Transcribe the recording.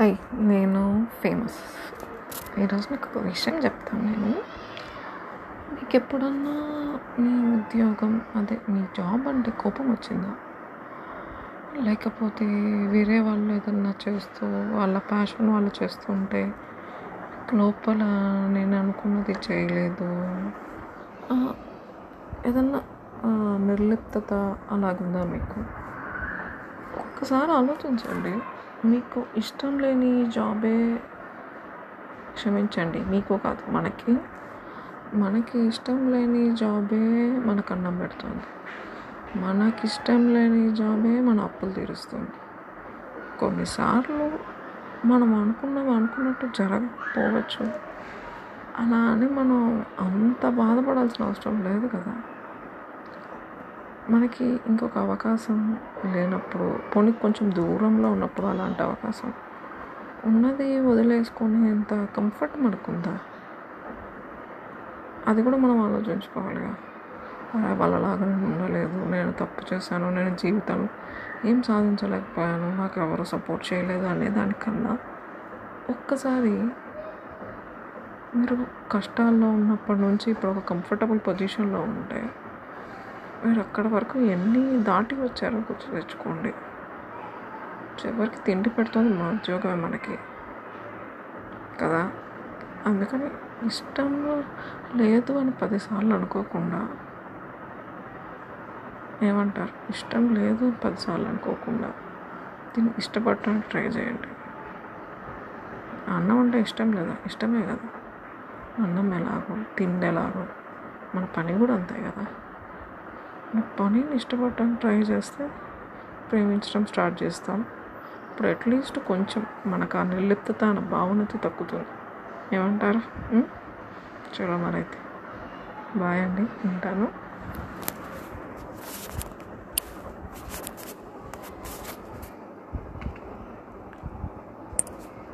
Hi నేను famous ఈరోజు మీకు ఒక విషయం చెప్తాను నేను. మీకు ఎప్పుడన్నా మీ ఉద్యోగం అదే మీ జాబ్ అంటే కోపం వచ్చిందా? లేకపోతే వేరే వాళ్ళు ఏదన్నా చేస్తూ వాళ్ళ ప్యాషన్ వాళ్ళు చేస్తుంటే లోపల నేను అనుకున్నది చేయలేదు. ఏదన్నా నిర్లిప్తత అలాగుందా మీకు? ఒక్కసారి ఆలోచించండి. మీకు ఇష్టం లేని జాబే క్షమించండి మీకు కాదు మనకి. మనకి ఇష్టం లేని జాబే మనకు అన్నం పెడుతుంది. మనకి ఇష్టం లేని జాబే మన అప్పులు తీరుస్తుంది. కొన్నిసార్లు మనం అనుకున్నవి అనుకున్నట్టు జరగకపోవచ్చు. అలా అని మనం అంత బాధపడాల్సిన అవసరం లేదు కదా. మనకి ఇంకొక అవకాశం లేనప్పుడు పోనీ కొంచెం దూరంలో ఉన్నప్పుడు అలాంటి అవకాశం. ఉన్నది వదిలేసుకుని ఎంత కంఫర్ట్ మనకుందా? అది కూడా మనం ఆలోచించుకోవాలిగా. అరే వాళ్ళలాగా నేను ఉండలేదు నేను తప్పు చేశాను నేను జీవితం ఏం సాధించలేకపోయాను నాకు ఎవరు సపోర్ట్ చేయలేదు అనే దానికన్నా ఒక్కసారి మీరు కష్టాల్లో ఉన్నప్పటి నుంచి ఇప్పుడు ఒక కంఫర్టబుల్ పొజిషన్లో ఉంటే మీరు అక్కడి వరకు ఎన్ని దాటి వచ్చారో గుర్తు తెచ్చుకోండి. చివరికి తిండి పెడుతుంది మా ఉద్యోగమే మనకి. కదా? అందుకని ఇష్టం లేదు అని పదిసార్లు అనుకోకుండా. ఏమంటారు? ఇష్టం లేదు పదిసార్లు అనుకోకుండా. దీన్ని ఇష్టపడటానికి ట్రై చేయండి. అన్నం అంటే ఇష్టం లేదా? ఇష్టమే కదా. అన్నం ఎలాగో తిండి ఎలాగో. మన పని కూడా అంతే కదా? పనిని ఇష్టపడటానికి ట్రై చేస్తే ప్రేమించడం స్టార్ట్ చేస్తాం. ఇప్పుడు అట్లీస్ట్ కొంచెం మనకు ఆ నిర్లిప్తత అన్న భావనతో తగ్గుతుంది. ఏమంటారు? చూడమనైతే చలో మరైతే. బాయ్ అండి. ఉంటాను.